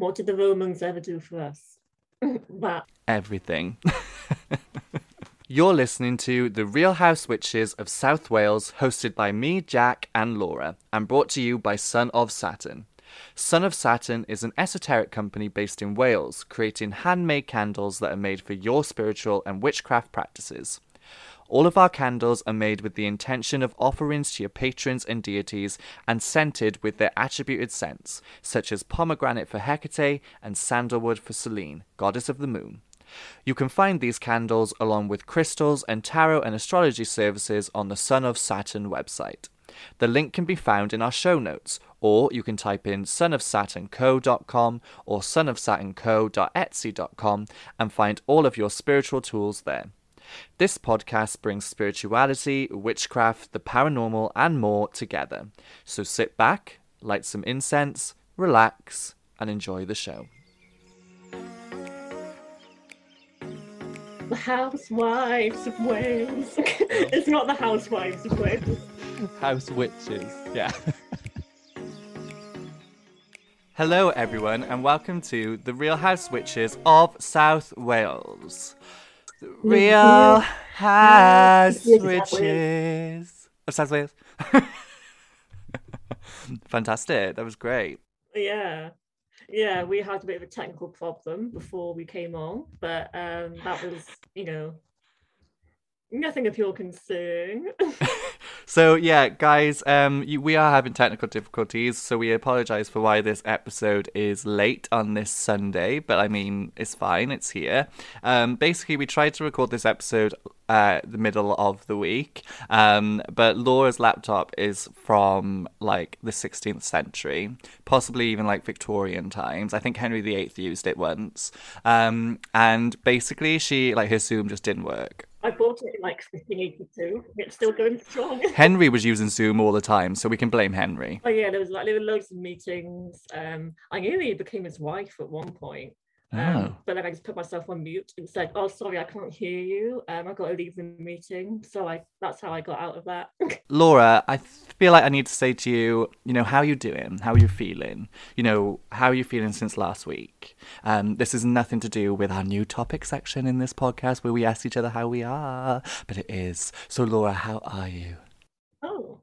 What did the Romans ever do for us? that. Everything. You're listening to The Real House Witches of South Wales, hosted by me, Jack, and Laura, and brought to you by Son of Saturn. Son of Saturn is an esoteric company based in Wales, creating handmade candles that are made for your spiritual and witchcraft practices. All of our candles are made with the intention of offerings to your patrons and deities and scented with their attributed scents, such as pomegranate for Hecate and sandalwood for Selene, goddess of the moon. You can find these candles along with crystals and tarot and astrology services on the Son of Saturn website. The link can be found in our show notes, or you can type in sonofsaturnco.com or sonofsaturnco.etsy.com and find all of your spiritual tools there. This podcast brings spirituality, witchcraft, the paranormal, and more together. So sit back, light some incense, relax, and enjoy the show. The Housewives of Wales. it's not the Housewives of Wales. House witches, yeah. Hello, everyone, and welcome to the Real House Witches of South Wales. The Real House Witches of South Wales. Fantastic. That was great. Yeah. Yeah, we had a bit of a technical problem before we came on, but um, that was, you know, nothing of your concern. So yeah, guys, um, you, we are having technical difficulties, so we apologize for why this episode is late on this Sunday. But I mean, it's fine; it's here. Um, basically, we tried to record this episode uh, the middle of the week, um, but Laura's laptop is from like the 16th century, possibly even like Victorian times. I think Henry VIII used it once, um, and basically, she like her Zoom just didn't work. I bought it in like 1582. It's still going strong. Henry was using Zoom all the time, so we can blame Henry. Oh yeah, there was like there were loads of meetings. Um, I nearly became his wife at one point. Um, Oh. but then I just put myself on mute and said, "Oh, sorry, I can't hear you. Um, I've got to leave the meeting." So I that's how I got out of that. Laura, I feel like I need to say to you, you know, how you doing? How are you feeling? You know, how are you feeling since last week? Um, this is nothing to do with our new topic section in this podcast where we ask each other how we are, but it is. So, Laura, how are you? oh,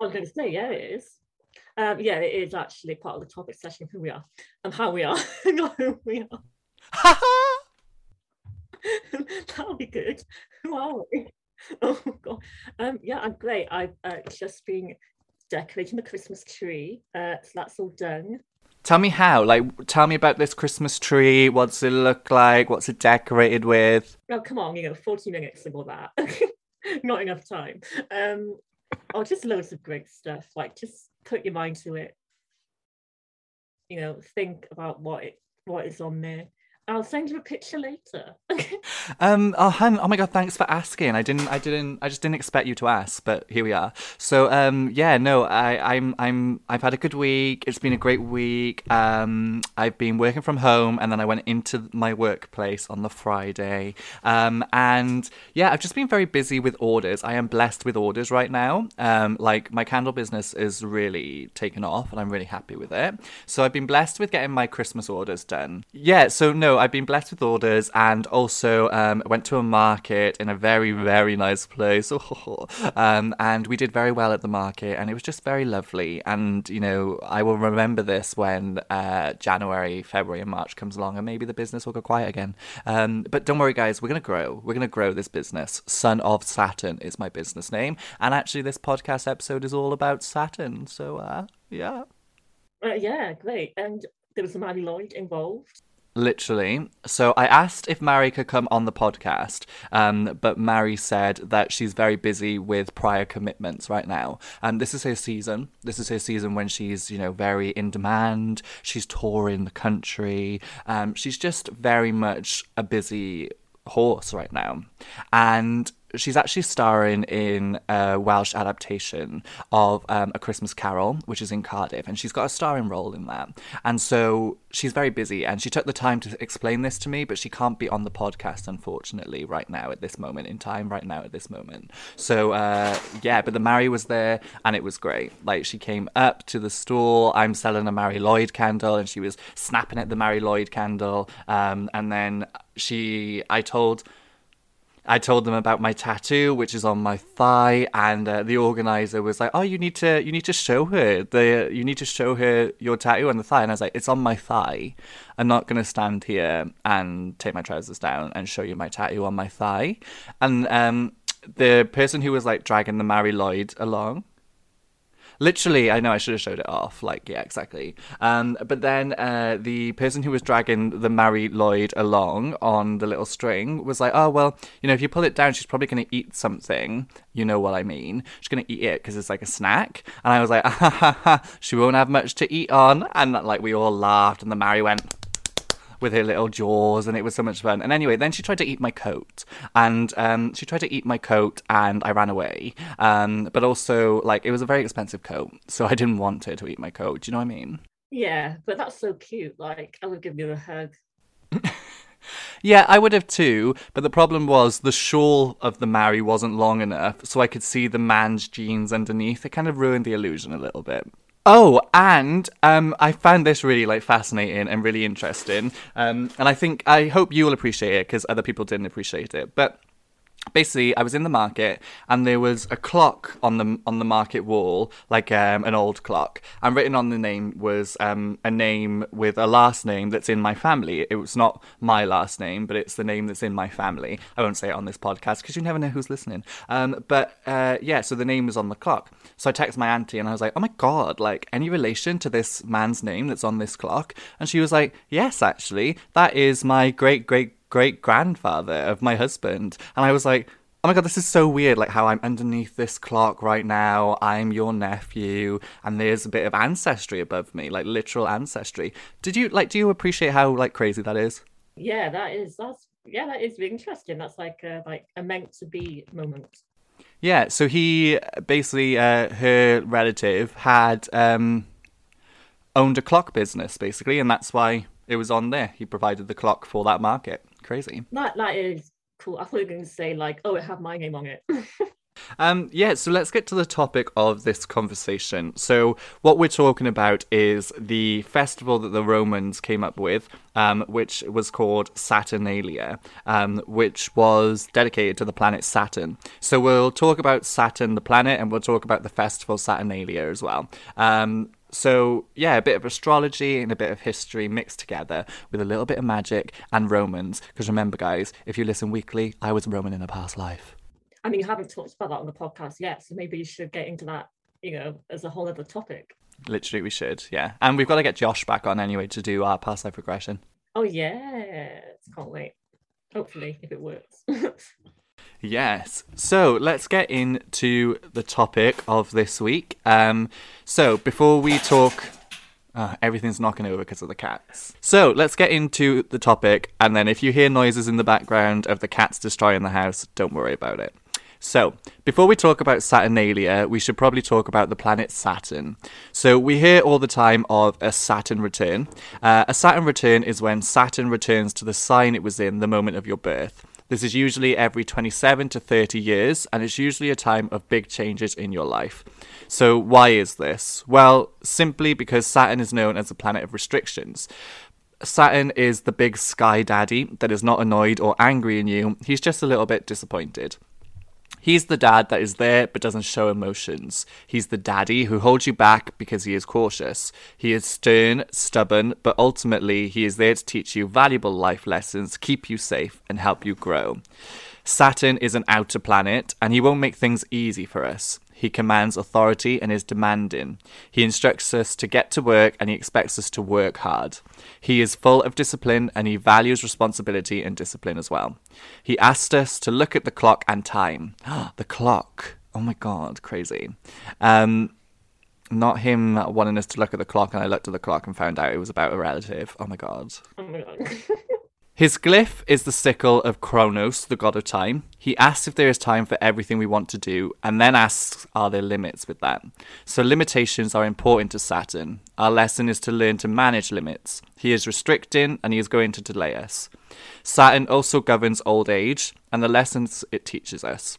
I was going to say, yeah, it is. Um, yeah, it is actually part of the topic session of who we are and how we are, not who we are. That'll be good. Who are we? Oh god. Um, yeah, I'm great. I've uh, just been decorating the Christmas tree. Uh, so that's all done. tell me how. Like, tell me about this Christmas tree. What's it look like? What's it decorated with? Oh, come on, you know, 40 minutes and all that. Not enough time. Um, oh, just loads of great stuff. Like, just put your mind to it. You know, think about what it what is on there. I'll send you a picture later. Um. Oh, hun. Oh my God. Thanks for asking. I didn't. I didn't. I just didn't expect you to ask, but here we are. So, um. Yeah. No. I. I'm. I'm. I've had a good week. It's been a great week. Um. I've been working from home, and then I went into my workplace on the Friday. Um. And yeah, I've just been very busy with orders. I am blessed with orders right now. Um. Like my candle business is really taken off, and I'm really happy with it. So I've been blessed with getting my Christmas orders done. Yeah. So no, I've been blessed with orders, and also um, went to a market in a very very nice place. um, and we did very well at the market, and it was just very lovely. And you know, I will remember this when uh, January, February, and March comes along, and maybe the business will go quiet again. Um, but don't worry, guys, we're gonna grow. We're gonna grow this business. Son of Saturn is my business name, and actually, this podcast episode is all about Saturn. So uh, yeah. Uh, yeah, great. And there was Mari Lwyd involved. Literally. So I asked if Mary could come on the podcast, um, but Mary said that she's very busy with prior commitments right now. Um, this is her season. This is her season when she's, you know, very in demand. She's touring the country. Um, she's just very much a busy horse right now. And she's actually starring in a Welsh adaptation of um, A Christmas Carol, which is in Cardiff, and she's got a starring role in that. And so she's very busy, and she took the time to explain this to me, but she can't be on the podcast, unfortunately, right now at this moment in time, right now at this moment. So uh, yeah, but the Mary was there, and it was great. Like she came up to the store. I'm selling a Mari Lwyd candle, and she was snapping at the Mari Lwyd candle, um, and then she, I told I told them about my tattoo, which is on my thigh, and uh, the organizer was like, "Oh, you need to, you need to show her the, you need to show her your tattoo on the thigh." And I was like, "It's on my thigh. I'm not gonna stand here and take my trousers down and show you my tattoo on my thigh." And um, the person who was like dragging the Mari Lwyd along Literally, I know I should have showed it off. Like, yeah, exactly. Um, but then uh, the person who was dragging the Mari Lwyd along on the little string was like, oh, well, you know, if you pull it down, she's probably going to eat something. You know what I mean? She's going to eat it because it's like a snack. And I was like, ah, ha, ha, ha, she won't have much to eat on. And like, we all laughed, and the Mary went, with her little jaws, and it was so much fun. And anyway, then she tried to eat my coat, and um, she tried to eat my coat, and I ran away. Um, but also, like, it was a very expensive coat, so I didn't want her to eat my coat. Do you know what I mean? Yeah, but that's so cute. Like, I would give you a hug. Yeah, I would have too, but the problem was the shawl of the Mary wasn't long enough, so I could see the man's jeans underneath. It kind of ruined the illusion a little bit. Oh, and um, I found this really like fascinating and really interesting, um, and I think I hope you will appreciate it because other people didn't appreciate it. But basically I was in the market and there was a clock on the on the market wall, like um, an old clock, and written on the name was um, a name with a last name that's in my family. It was not my last name, but it's the name that's in my family. I won't say it on this podcast because you never know who's listening. Um, but uh, yeah, so the name was on the clock. So I texted my auntie and I was like, "Oh my god, like any relation to this man's name that's on this clock?" And she was like, "Yes, actually, that is my great great." Great grandfather of my husband. And I was like, oh my god, this is so weird. Like how I'm underneath this clock right now. I'm your nephew, and there's a bit of ancestry above me, like literal ancestry. Did you like? Do you appreciate how like crazy that is? Yeah, that is. That's yeah, that is interesting. That's like a, like a meant to be moment. Yeah. So he basically, uh, her relative had um, owned a clock business, basically, and that's why it was on there. He provided the clock for that market crazy. That that is cool. I thought you were going to say like, oh, it had my name on it. Um, yeah, so let's get to the topic of this conversation. So, what we're talking about is the festival that the Romans came up with, um, which was called Saturnalia, um, which was dedicated to the planet Saturn. So, we'll talk about Saturn, the planet, and we'll talk about the festival Saturnalia as well. Um, so, yeah, a bit of astrology and a bit of history mixed together with a little bit of magic and Romans. Because remember, guys, if you listen weekly, I was Roman in a past life. I mean, you haven't talked about that on the podcast yet, so maybe you should get into that, you know, as a whole other topic. Literally, we should, yeah. And we've got to get Josh back on anyway to do our past life regression. Oh, yes. Can't wait. Hopefully, if it works. Yes. So let's get into the topic of this week. Um, so before we talk. Uh, everything's knocking over because of the cats. So let's get into the topic, and then if you hear noises in the background of the cats destroying the house, don't worry about it. So, before we talk about Saturnalia, we should probably talk about the planet Saturn. So, we hear all the time of a Saturn return. Uh, a Saturn return is when Saturn returns to the sign it was in the moment of your birth. This is usually every 27 to 30 years, and it's usually a time of big changes in your life. So, why is this? Well, simply because Saturn is known as a planet of restrictions. Saturn is the big sky daddy that is not annoyed or angry in you, he's just a little bit disappointed. He's the dad that is there but doesn't show emotions. He's the daddy who holds you back because he is cautious. He is stern, stubborn, but ultimately he is there to teach you valuable life lessons, keep you safe, and help you grow. Saturn is an outer planet, and he won't make things easy for us. He commands authority and is demanding. He instructs us to get to work and he expects us to work hard. He is full of discipline and he values responsibility and discipline as well. He asked us to look at the clock and time. the clock. Oh my god, crazy. Um, not him wanting us to look at the clock and I looked at the clock and found out it was about a relative. Oh my god. Oh my god. His glyph is the sickle of Kronos, the god of time. He asks if there is time for everything we want to do, and then asks, are there limits with that? So, limitations are important to Saturn. Our lesson is to learn to manage limits. He is restricting, and he is going to delay us. Saturn also governs old age and the lessons it teaches us.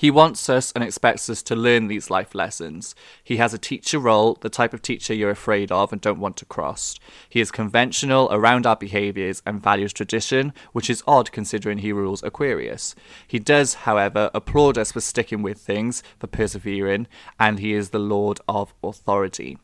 He wants us and expects us to learn these life lessons. He has a teacher role, the type of teacher you're afraid of and don't want to cross. He is conventional around our behaviours and values tradition, which is odd considering he rules Aquarius. He does, however, applaud us for sticking with things, for persevering, and he is the Lord of authority.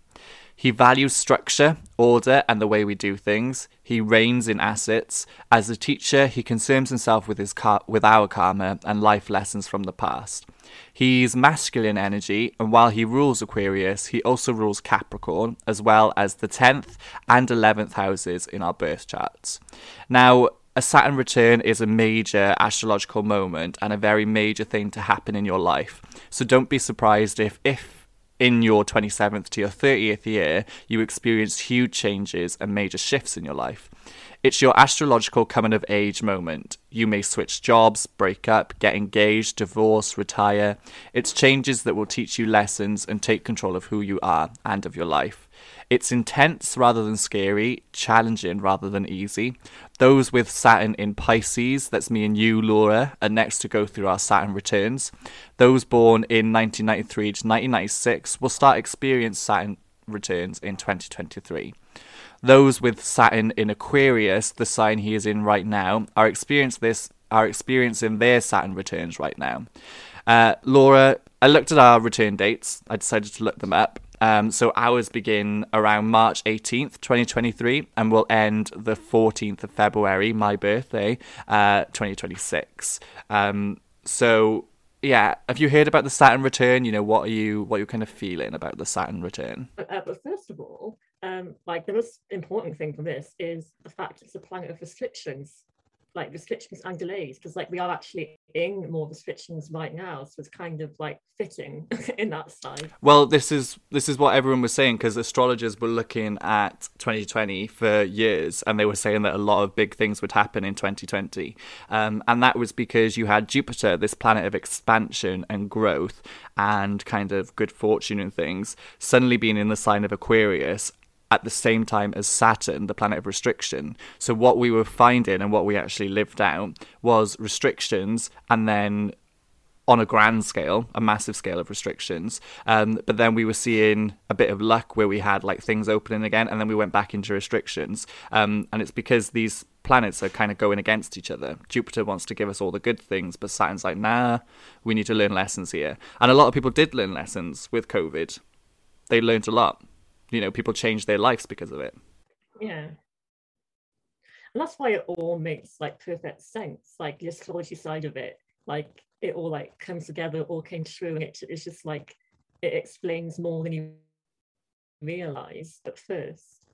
He values structure, order, and the way we do things. He reigns in assets. As a teacher, he concerns himself with his car- with our karma and life lessons from the past. He's masculine energy, and while he rules Aquarius, he also rules Capricorn, as well as the 10th and 11th houses in our birth charts. Now, a Saturn return is a major astrological moment and a very major thing to happen in your life. So don't be surprised if, if in your 27th to your 30th year, you experience huge changes and major shifts in your life. It's your astrological coming of age moment. You may switch jobs, break up, get engaged, divorce, retire. It's changes that will teach you lessons and take control of who you are and of your life. It's intense rather than scary, challenging rather than easy. Those with Saturn in Pisces, that's me and you, Laura, are next to go through our Saturn returns. Those born in 1993 to 1996 will start experience Saturn returns in 2023. Those with Saturn in Aquarius, the sign he is in right now, are experience this are experiencing their Saturn returns right now. Uh, Laura, I looked at our return dates. I decided to look them up. Um, so ours begin around March 18th, 2023, and will end the 14th of February, my birthday, uh, 2026. Um, so yeah, have you heard about the Saturn return? You know, what are you what are you kind of feeling about the Saturn return? Uh, but first of all, um, like the most important thing for this is the fact it's a planet of restrictions like restrictions and delays because like we are actually in more restrictions right now so it's kind of like fitting in that side well this is this is what everyone was saying because astrologers were looking at 2020 for years and they were saying that a lot of big things would happen in 2020 um, and that was because you had jupiter this planet of expansion and growth and kind of good fortune and things suddenly being in the sign of aquarius at the same time as Saturn, the planet of restriction. So what we were finding and what we actually lived out was restrictions and then on a grand scale, a massive scale of restrictions. Um, but then we were seeing a bit of luck where we had like things opening again, and then we went back into restrictions. Um, and it's because these planets are kind of going against each other. Jupiter wants to give us all the good things, but Saturn's like, nah, we need to learn lessons here. And a lot of people did learn lessons with COVID. They learned a lot you know people change their lives because of it yeah and that's why it all makes like perfect sense like the astrology side of it like it all like comes together all came true and it, it's just like it explains more than you realize at first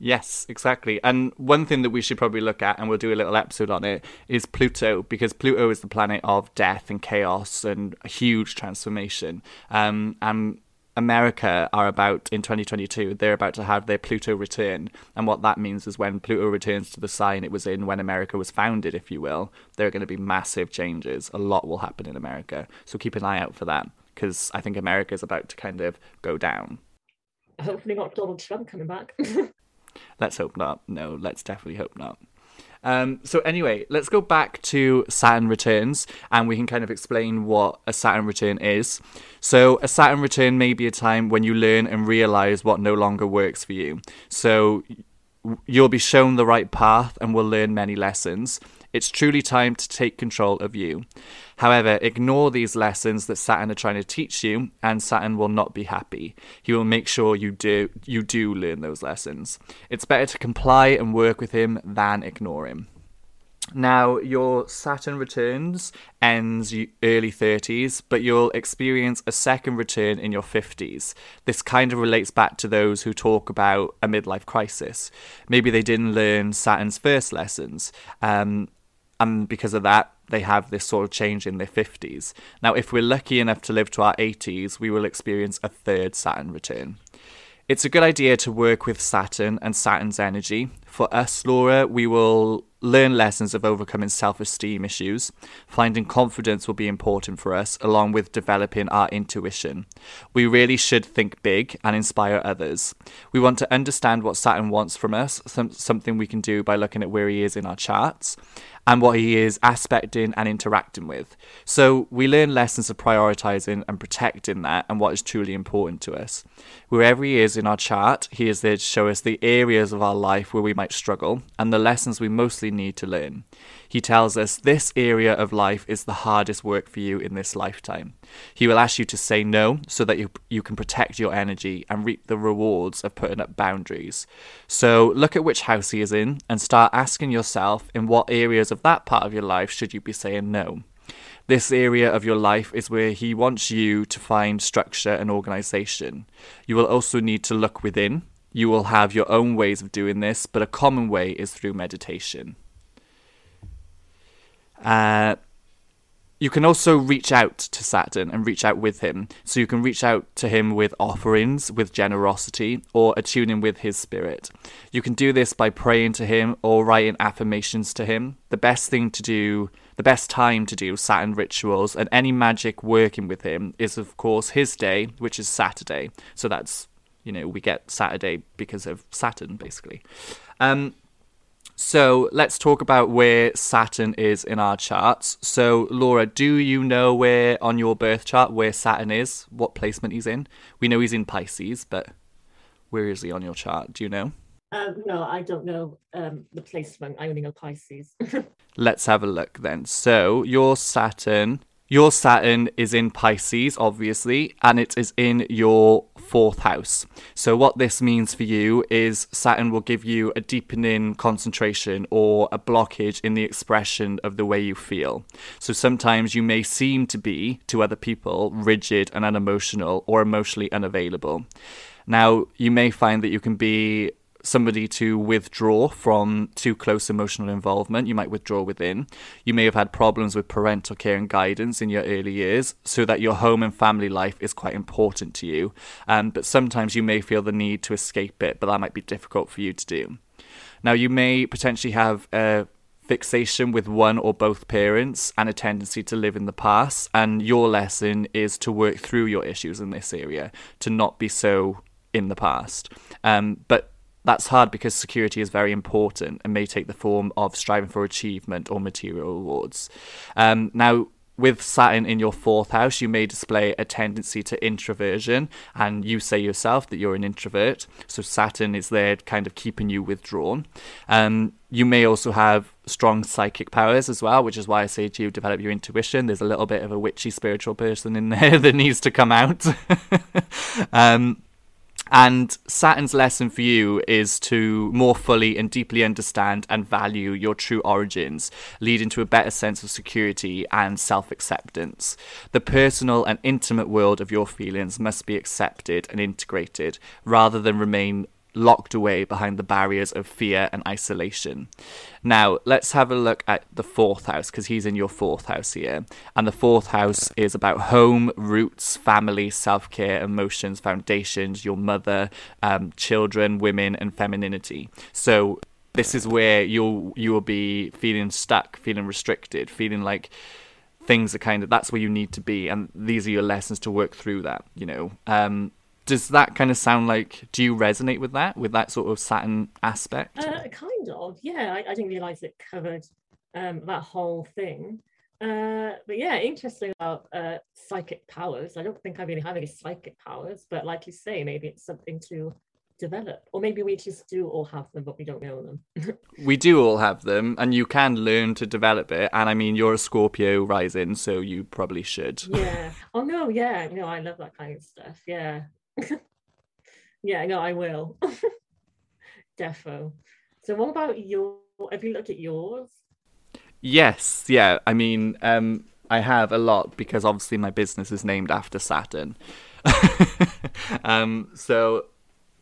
Yes, exactly. And one thing that we should probably look at, and we'll do a little episode on it, is Pluto, because Pluto is the planet of death and chaos and a huge transformation. Um, and America are about in 2022, they're about to have their Pluto return. And what that means is when Pluto returns to the sign it was in when America was founded, if you will, there are going to be massive changes. A lot will happen in America. So keep an eye out for that because I think America is about to kind of go down. Hopefully, not Donald Trump coming back. let's hope not. No, let's definitely hope not. Um, so anyway, let's go back to Saturn returns, and we can kind of explain what a Saturn return is. So a Saturn return may be a time when you learn and realize what no longer works for you. So you'll be shown the right path and will learn many lessons. It's truly time to take control of you. However, ignore these lessons that Saturn are trying to teach you, and Saturn will not be happy. He will make sure you do you do learn those lessons. It's better to comply and work with him than ignore him. Now, your Saturn returns ends early 30s, but you'll experience a second return in your 50s. This kind of relates back to those who talk about a midlife crisis. Maybe they didn't learn Saturn's first lessons. Um, and because of that, they have this sort of change in their 50s. Now, if we're lucky enough to live to our 80s, we will experience a third Saturn return. It's a good idea to work with Saturn and Saturn's energy. for us, Laura, we will learn lessons of overcoming self esteem issues. Finding confidence will be important for us, along with developing our intuition. We really should think big and inspire others. We want to understand what Saturn wants from us, some, something we can do by looking at where he is in our charts and what he is aspecting and interacting with. So we learn lessons of prioritizing and protecting that and what is truly important to us. Wherever he is in our chart, he is there to show us the areas of our life where we might struggle and the lessons we mostly need to learn. He tells us this area of life is the hardest work for you in this lifetime. He will ask you to say no so that you, you can protect your energy and reap the rewards of putting up boundaries. So look at which house he is in and start asking yourself in what areas of that part of your life should you be saying no. This area of your life is where he wants you to find structure and organization. You will also need to look within. You will have your own ways of doing this, but a common way is through meditation. Uh, you can also reach out to Saturn and reach out with him. So you can reach out to him with offerings, with generosity, or attuning with his spirit. You can do this by praying to him or writing affirmations to him. The best thing to do, the best time to do Saturn rituals and any magic working with him is, of course, his day, which is Saturday. So that's, you know, we get Saturday because of Saturn, basically. Um, so let's talk about where Saturn is in our charts. So, Laura, do you know where on your birth chart where Saturn is? What placement he's in? We know he's in Pisces, but where is he on your chart? Do you know? Um, no, I don't know um, the placement. I only know Pisces. let's have a look then. So, your Saturn your Saturn is in Pisces, obviously, and it is in your fourth house. So, what this means for you is Saturn will give you a deepening concentration or a blockage in the expression of the way you feel. So, sometimes you may seem to be, to other people, rigid and unemotional or emotionally unavailable. Now, you may find that you can be somebody to withdraw from too close emotional involvement. You might withdraw within. You may have had problems with parental care and guidance in your early years, so that your home and family life is quite important to you. Um, but sometimes you may feel the need to escape it, but that might be difficult for you to do. Now, you may potentially have a fixation with one or both parents and a tendency to live in the past. And your lesson is to work through your issues in this area, to not be so in the past. Um, but that's hard because security is very important and may take the form of striving for achievement or material rewards. Um, now, with Saturn in your fourth house, you may display a tendency to introversion, and you say yourself that you're an introvert. So Saturn is there, kind of keeping you withdrawn. Um, you may also have strong psychic powers as well, which is why I say to you develop your intuition. There's a little bit of a witchy spiritual person in there that needs to come out. um, and Saturn's lesson for you is to more fully and deeply understand and value your true origins, leading to a better sense of security and self acceptance. The personal and intimate world of your feelings must be accepted and integrated rather than remain locked away behind the barriers of fear and isolation. Now, let's have a look at the fourth house because he's in your fourth house here. And the fourth house is about home, roots, family, self care, emotions, foundations, your mother, um, children, women, and femininity. So, this is where you'll you will be feeling stuck, feeling restricted, feeling like things are kind of that's where you need to be, and these are your lessons to work through that. You know, um, does that kind of sound like do you resonate with that with that sort of saturn aspect? Uh, kind of yeah. I, I, didn't realize it covered um, that whole thing. Uh, but yeah interesting about uh, psychic powers. I don't think i really have any psychic powers but like you say maybe it's something to develop. Or maybe we just do all have them but we don't know them. We do all have them and you can learn to develop it and i mean you're a scorpio rising so you probably should. Yeah. Oh no yeah. No i love that kind of stuff. Yeah yeah, no, I will. Defo. So what about your have you looked at yours? Yes, yeah. I mean, um, I have a lot because obviously my business is named after Saturn. um, so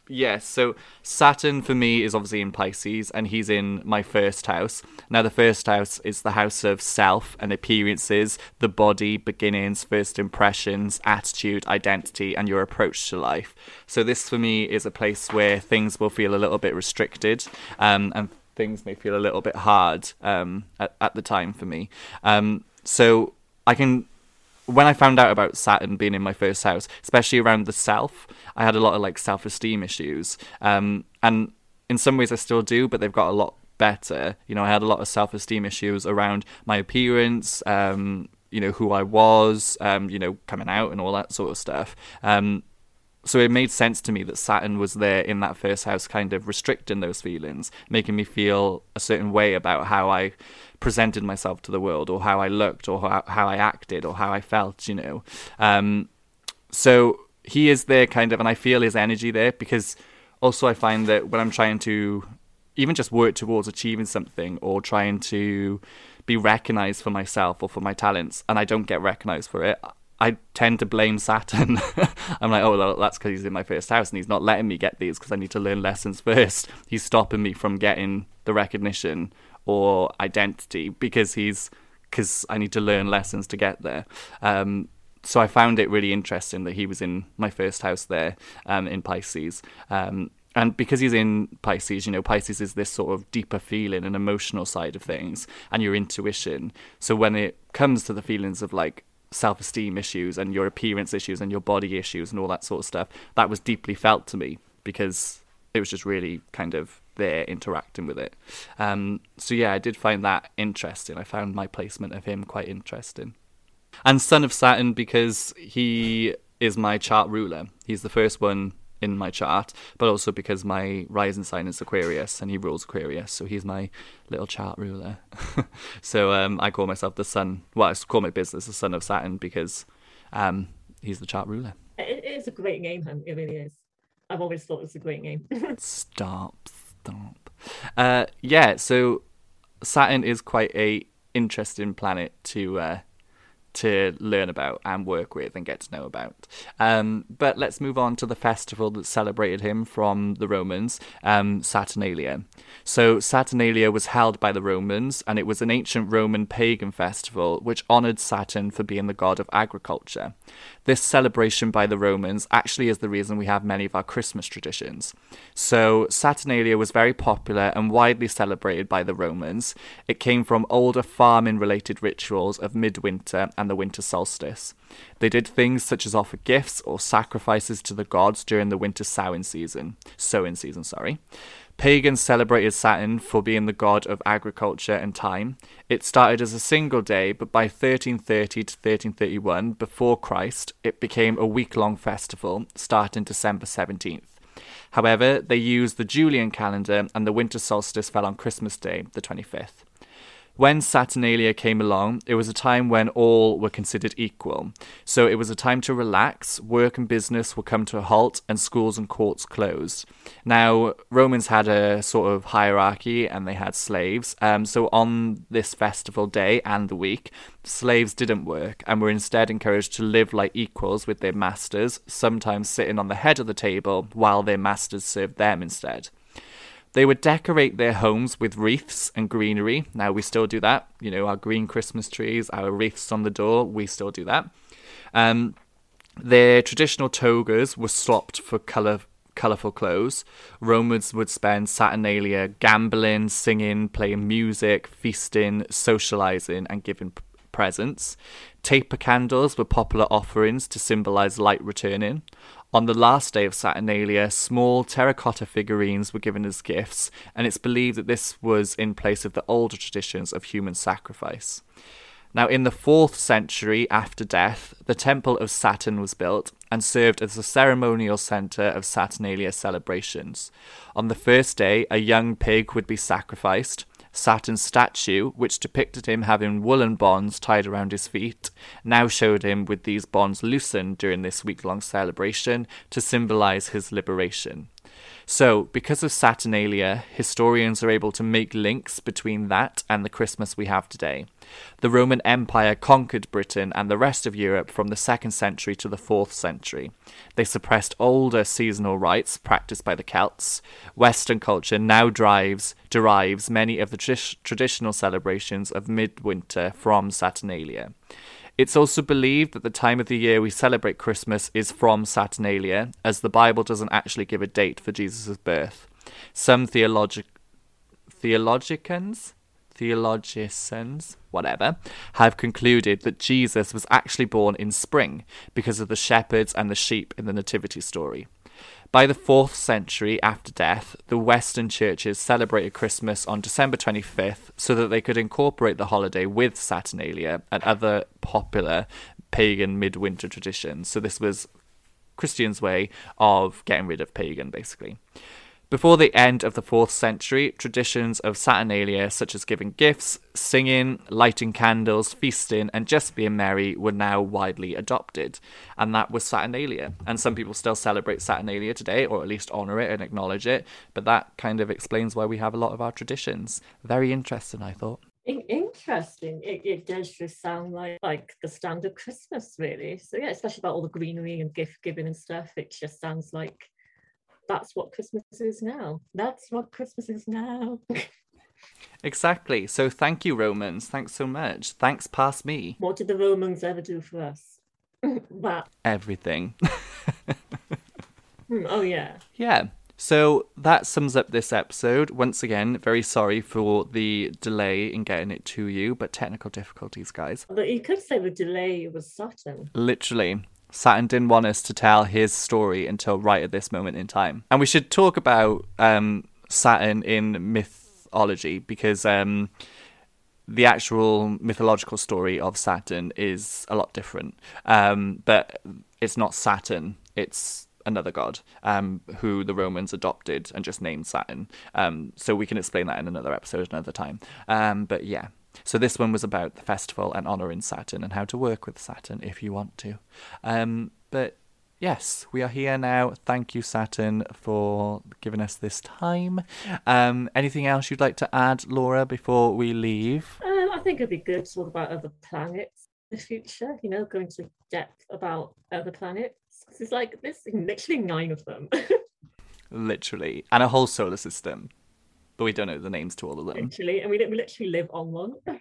Yes, so Saturn for me is obviously in Pisces and he's in my first house. Now, the first house is the house of self and appearances, the body, beginnings, first impressions, attitude, identity, and your approach to life. So, this for me is a place where things will feel a little bit restricted um, and things may feel a little bit hard um, at, at the time for me. Um, so, I can when I found out about Saturn being in my first house, especially around the self, I had a lot of like self esteem issues. Um, and in some ways I still do, but they've got a lot better. You know, I had a lot of self esteem issues around my appearance, um, you know, who I was, um, you know, coming out and all that sort of stuff. Um, so it made sense to me that Saturn was there in that first house, kind of restricting those feelings, making me feel a certain way about how I presented myself to the world, or how I looked, or how, how I acted, or how I felt, you know. Um, so he is there, kind of, and I feel his energy there because also I find that when I'm trying to even just work towards achieving something or trying to be recognized for myself or for my talents and I don't get recognized for it, I tend to blame Saturn. I'm like, oh, well, that's because he's in my first house and he's not letting me get these because I need to learn lessons first. He's stopping me from getting the recognition or identity because he's because I need to learn lessons to get there. Um, so I found it really interesting that he was in my first house there um, in Pisces. Um, and because he's in Pisces, you know, Pisces is this sort of deeper feeling and emotional side of things and your intuition. So when it comes to the feelings of like self esteem issues and your appearance issues and your body issues and all that sort of stuff, that was deeply felt to me because it was just really kind of there interacting with it. Um, so yeah, I did find that interesting. I found my placement of him quite interesting. And Son of Saturn because he is my chart ruler. He's the first one in my chart, but also because my rising sign is Aquarius and he rules Aquarius, so he's my little chart ruler. so um, I call myself the son. Well, I call my business the son of Saturn because um, he's the chart ruler. It is a great name, It really is. I've always thought it's a great name. stop, stop. Uh, yeah, so Saturn is quite a interesting planet to uh, to learn about and work with and get to know about. Um, but let's move on to the festival that celebrated him from the Romans, um, Saturnalia. So, Saturnalia was held by the Romans, and it was an ancient Roman pagan festival which honoured Saturn for being the god of agriculture. This celebration by the Romans actually is the reason we have many of our Christmas traditions. So, Saturnalia was very popular and widely celebrated by the Romans. It came from older farming related rituals of midwinter and the winter solstice. They did things such as offer gifts or sacrifices to the gods during the winter sowing season. Sowing season, sorry. Pagans celebrated Saturn for being the god of agriculture and time. It started as a single day, but by 1330 to 1331, before Christ, it became a week long festival, starting December 17th. However, they used the Julian calendar, and the winter solstice fell on Christmas Day, the 25th. When Saturnalia came along, it was a time when all were considered equal. So it was a time to relax, work and business would come to a halt, and schools and courts closed. Now, Romans had a sort of hierarchy and they had slaves. Um, so on this festival day and the week, slaves didn't work and were instead encouraged to live like equals with their masters, sometimes sitting on the head of the table while their masters served them instead. They would decorate their homes with wreaths and greenery. Now, we still do that. You know, our green Christmas trees, our wreaths on the door, we still do that. Um, their traditional togas were swapped for colour colourful clothes. Romans would spend Saturnalia gambling, singing, playing music, feasting, socialising, and giving p- presents. Taper candles were popular offerings to symbolise light returning. On the last day of Saturnalia, small terracotta figurines were given as gifts, and it's believed that this was in place of the older traditions of human sacrifice. Now, in the 4th century after death, the Temple of Saturn was built and served as the ceremonial centre of Saturnalia celebrations. On the first day, a young pig would be sacrificed, Saturn's statue, which depicted him having woolen bonds tied around his feet, now showed him with these bonds loosened during this week long celebration to symbolize his liberation. So, because of Saturnalia, historians are able to make links between that and the Christmas we have today. The Roman Empire conquered Britain and the rest of Europe from the 2nd century to the 4th century. They suppressed older seasonal rites practiced by the Celts. Western culture now drives, derives many of the tr- traditional celebrations of midwinter from Saturnalia. It's also believed that the time of the year we celebrate Christmas is from Saturnalia, as the Bible doesn't actually give a date for Jesus' birth. Some theologic theologians theologians, whatever, have concluded that Jesus was actually born in spring because of the shepherds and the sheep in the Nativity story. By the 4th century after death, the Western churches celebrated Christmas on December 25th so that they could incorporate the holiday with Saturnalia and other popular pagan midwinter traditions. So this was Christians' way of getting rid of pagan, basically. Before the end of the 4th century, traditions of Saturnalia, such as giving gifts, singing, lighting candles, feasting, and just being merry, were now widely adopted. And that was Saturnalia. And some people still celebrate Saturnalia today, or at least honour it and acknowledge it. But that kind of explains why we have a lot of our traditions. Very interesting, I thought. Interesting. It, it does just sound like like the standard Christmas, really. So yeah, especially about all the greenery and gift giving and stuff. It just sounds like that's what Christmas is now. That's what Christmas is now. exactly. So thank you, Romans. Thanks so much. Thanks past me. What did the Romans ever do for us? that. Everything. Hmm, oh, yeah. Yeah. So that sums up this episode. Once again, very sorry for the delay in getting it to you, but technical difficulties, guys. But you could say the delay was Saturn. Literally. Saturn didn't want us to tell his story until right at this moment in time. And we should talk about um, Saturn in mythology because um, the actual mythological story of Saturn is a lot different. Um, but it's not Saturn, it's another god um, who the Romans adopted and just named Saturn. Um, so we can explain that in another episode another time. Um, but yeah, so this one was about the festival and honouring Saturn and how to work with Saturn if you want to. Um, but yes, we are here now. Thank you, Saturn, for giving us this time. Um, anything else you'd like to add, Laura, before we leave? Um, I think it'd be good to talk about other planets in the future. You know, go into depth about other planets. It's like there's literally nine of them. literally, and a whole solar system but we don't know the names to all of them. Literally, and we, we literally live on one.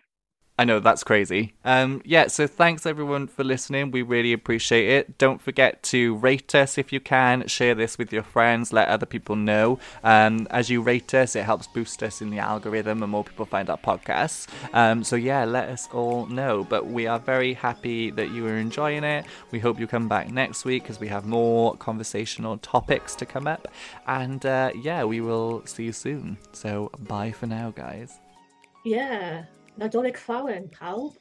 I know that's crazy. Um, yeah, so thanks everyone for listening. We really appreciate it. Don't forget to rate us if you can. Share this with your friends. Let other people know. Um, as you rate us, it helps boost us in the algorithm, and more people find our podcasts. Um, so yeah, let us all know. But we are very happy that you are enjoying it. We hope you come back next week because we have more conversational topics to come up. And uh, yeah, we will see you soon. So bye for now, guys. Yeah. Nou, Nadolig en hou.